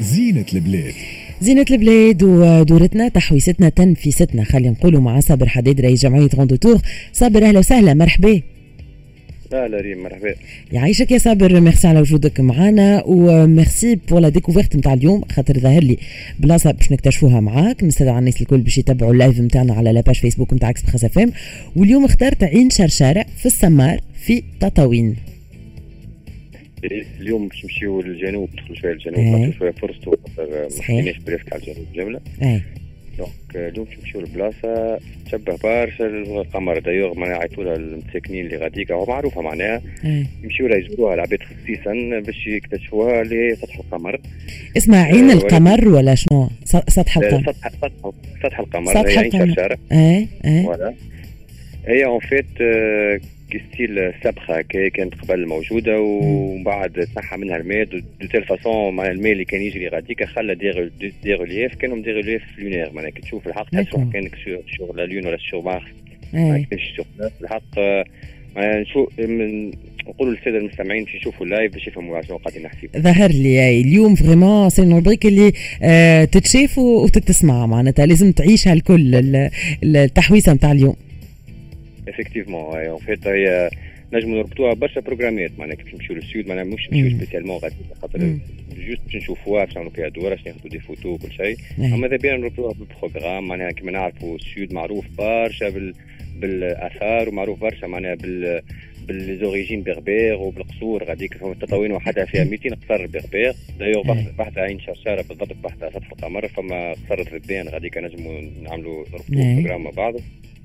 زينة البلاد. زينة البلاد ودورتنا تحويستنا تنفيستنا. خلينا نقولوا مع صابر حديد رئيس جمعية غوندو تور. صابر أهلا وسهلا مرحبا. أهلا ريم مرحبا. يعيشك يا صابر ميرسي على وجودك معنا و merci pour la découverte نتاع اليوم. خاطر ظاهر لي بلاصة باش نكتشفوها معاك. نستدعى الناس الكل باش يتبعوا ال live نتاعنا على la page Facebook نتاع Express FM واليوم اخترت عين شرشارة في السمار في تطاوين. اليوم باش نمشيو للجنوب ندخلوا شوية للجنوب إيه. نعطيو شوية فرصته خاطر ما صحيح. بريفك على الجنوب جملة. donc اليوم باش نمشيو لبلاصة تشبه برشا القمر دايوغ معناها يعيطوا لها المساكنين اللي غاديكا هو معروفة معناها. اي يمشيو لها يزوروها العباد خصيصا باش يكتشفوها لسطح القمر. اسمها عين آه، القمر ولا شنو؟ سطح آه، القمر. سطح سطح سطح القمر سطح هي عين القمر. اي اي هي en fait كي style سبخه هكا كانت قبل موجوده ومن بعد تنحى منها الماء de telle façon مع الماء اللي كان يجري غاديكا خلى des reliefs كانوا des reliefs lunaires معناها كي تشوف الحق تحس. روحك كانك sur la lune ولا sur Mars ما بلاص. الحق معناها نشوف من نقولوا للساده المستمعين باش يشوفوا اللايف باش يفهموا شنو قاعدين نحكي ظهر لي. اليوم vraiment c'est rubrique اللي آه تتشاف وتتسمع معناتها لازم تعيشها الكل ال- التحويسة نتاع اليوم effectivement en fait هي نجموا نربطوها برشا بروجرامات معناها كيف نمشيو لل sud معناها مش نمشيو. spécialement غادي خاطر. juste باش نشوفوها باش نعملوا فيها دوره باش ناخذوا des photos وكل شيء. اما اذا بينا نربطوها بال programme معناها كما نعرفوا ال sud معروف برشا بال بالاثار ومعروف برشا معناها بال بال origines berbères وبالقصور غاديك فما التطاوين وحدها فيها 200 قصر بربير دايوغ. بحذا عين شرشاره بالضبط بحذا سطح القمر فما قصر ذبان غاديك نجموا نعملوا. نربطوا programme مع بعض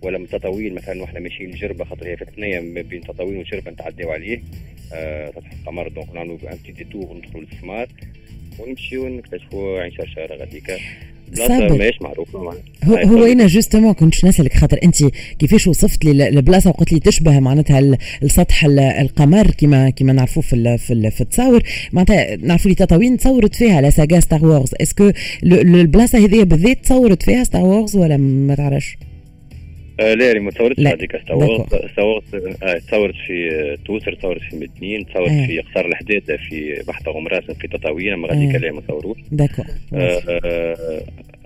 ولا من تطاوين مثلا وإحنا ماشيين لجربه خاطر هي في الثنية ما بين تطاوين وجربة نتعداو عليه آه سطح القمر donc نعملوا un petit détour ندخلوا للسمار ونمشيو نكتشفوا عين شرشاره غاديك صابر. بلاصة ماهيش معروفة. هو. إنا justement كنت نسألك خاطر أنت كيفاش وصفت لي البلاصه وقلت لي تشبه معناتها ال- السطح ال- القمر كما كما نعرفوه في ال- في, ال- في التصاور معناتها نعرفوا لي تطاوين تصورت فيها la saga Star Wars est-ce que البلاصة هذه بالذات تصورت فيها Star Wars ولا ما تعرفش؟ آه لا لا ما تصورتش. هذيك تصورت آه تصورت في توزر تصورت في مدنين تصورت آه. في قصر الحداده في بحذا غمراسن في تطاوين اما غاديك آه. لا ما صوروش d'accord آه،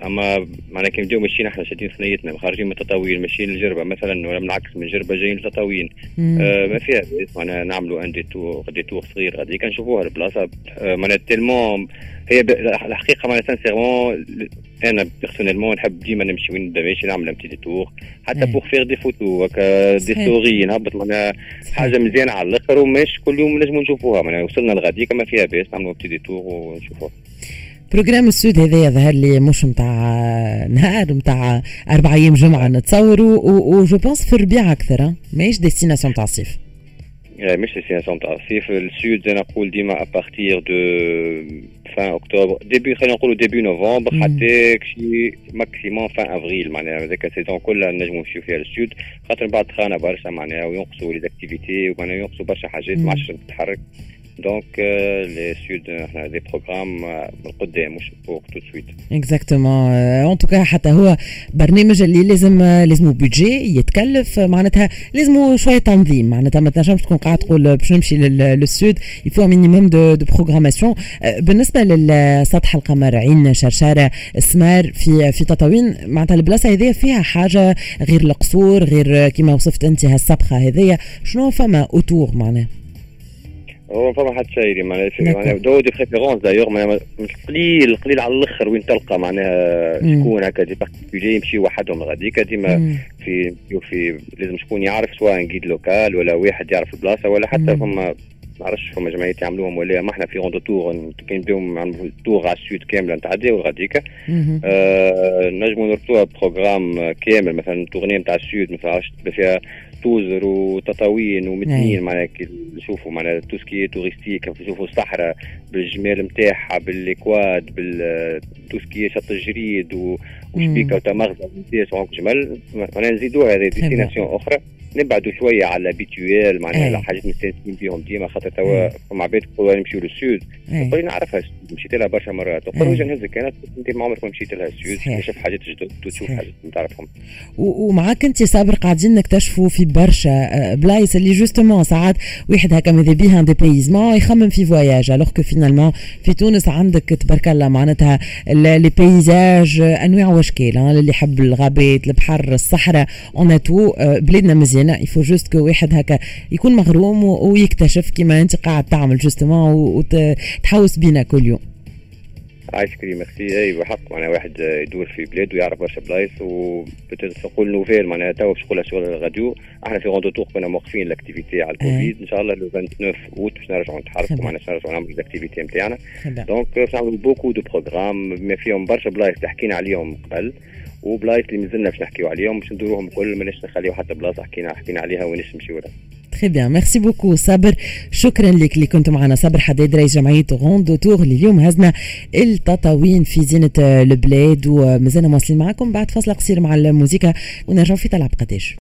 أما معناها كي نبداو ماشيين إحنا شادين ثنيتنا خارجين من التطاوين ماشيين لجربه مثلا ولا بالعكس من جربه جايين للتطاوين. آه، ما فيها معناها نعملوا un détour détour صغير غاديك نشوفوها البلاصة آه، معناها tellement هي ب- الحقيقة معناها sincèrement أنا personnellement نحب ديما نمشي وين نبدا ماشي نعمل un petit détour حتى. pour faire des photos هكا des. stories نهبط معناها حاجة مزيانة على الآخر ومش كل يوم نجموا نشوفوها معناها وصلنا لغاديك ما فيها بأس نعملوا petit détour ونشوفوها programme ال sud هذا ظهر لي مش نتاع نهار نتاع أربع أيام جمعة نتصوروا و je pense في الربيع أكثر؟ ماهيش destination تاع الصيف يعني مش destination تاع الصيف ال sud زي نقول ديما à partir de fin octobre début خلينا نقولوا début novembre. حتى شي maximum fin avril معناها هذاك ال saison كلها نجموا نمشيو فيها لل sud خاطر من بعد سخانة برشا معناها وينقصوا les activités ومعناها ينقصوا برشا حاجات. ما عادش تتحرك donc le sud des programmes آه، من قدام مش فوق tout de suite exactement en tout cas حتى هو برنامج اللي لازم لازمه budget يتكلف معناتها لازمه شوية تنظيم معناتها ما تنجمش تكون قاعد تقول باش نمشي لل- لل sud il faut minimum de de programmation بالنسبة للسطح القمر عين شرشاره السمار في في تطاوين معناتها البلاصة هذه فيها حاجة غير القصور غير كما وصفت أنت هالسبخه هذيا شنو فما autour معناها؟ هو فما حتى شيء معناها في- D'accord. معناها de de préférence d'ailleurs معناها من القليل القليل على الأخر وين تلقى معناها. شكون هكا des particuliers يمشي وحدهم غاديكا ديما. في في لازم شكون يعرف سواء guide local ولا واحد يعرف البلاصه ولا حتى. فما ما نعرفش فما جمعيات يعملوهم ولا ما إحنا في Rando Tour كي نبداو نعملوا tour على ال sud كاملة نتعداو غاديكا. آه نجموا نربطوها programme كامل مثلا tournée نتاع ال sud مثلا فيها توزر وتطاوين أي. ومدنين معناها كي نشوفوا معناها tout ce qui touristique نشوفوا الصحراء بالجمال نتاعها بال quads بال tout ce qui شط الجريد وشبيكة وتمغزة جمل معناها نزيدوها هذه destination أخرى. نبعدوا شوية على l'habituel معناها أي. الحاجات مستانسين بيهم ديما خاطر توا فما عباد يقولوا نمشيو لل sud إيه. نقول نعرفها مشيت لها برشا مرات نقول أي. إيجا نهزك أنا أنت ما عمرك ما مشيت لها ال sud. تشوف حاجات جدد تشوف صحيح. حاجات ما تعرفهم ومعاك أنت صابر قاعدين نكتشفوا في برشا آه، بلايص اللي justement ساعات واحد هكا ماذا بيها dépaysement يخمم في voyages alors que finalement في تونس عندك تبارك الله معناتها les paysages آه، أنواع وأشكال آه، اللي يحب الغابات البحر الصحراء en tout بلادنا مزيانه il faut juste que واحد هكا يكون مغروم و- ويكتشف كيما أنت قاعد تعمل justement وتحوس بينا كل يوم. عايش كريم ميرسي اي بحق معناها واحد يدور في بلاد ويعرف برشا بلايص وتقول nouvelles معناها تو باش نقولها sur la radio إحنا في Rando Tour كنا موقفين ال activités على الكوفيد. إن شاء الله le 29 اوت باش نرجعوا نتحركوا. معناها باش نرجعوا نعملوا ال activités نتاعنا. donc باش نعملوا beaucoup de programmes ما فيهم برشا بلايص اللي حكينا عليهم قبل. وبلايص اللي مازلنا باش نحكيو عليهم باش ندوروهم الكل ماناش نخليو حتى بلاصة حكينا حكينا عليها ونش نمشيو لها. très bien merci beaucoup صابر شكرا لك اللي كنتوا معنا. صابر حداد رئيس جمعية Rando Tour اللي اليوم هزنا التطاوين في زينة البلاد ومازلنا مواصلين معكم بعد فاصله قصير مع الموسيقى. ونرجعوا في طلع بقداش.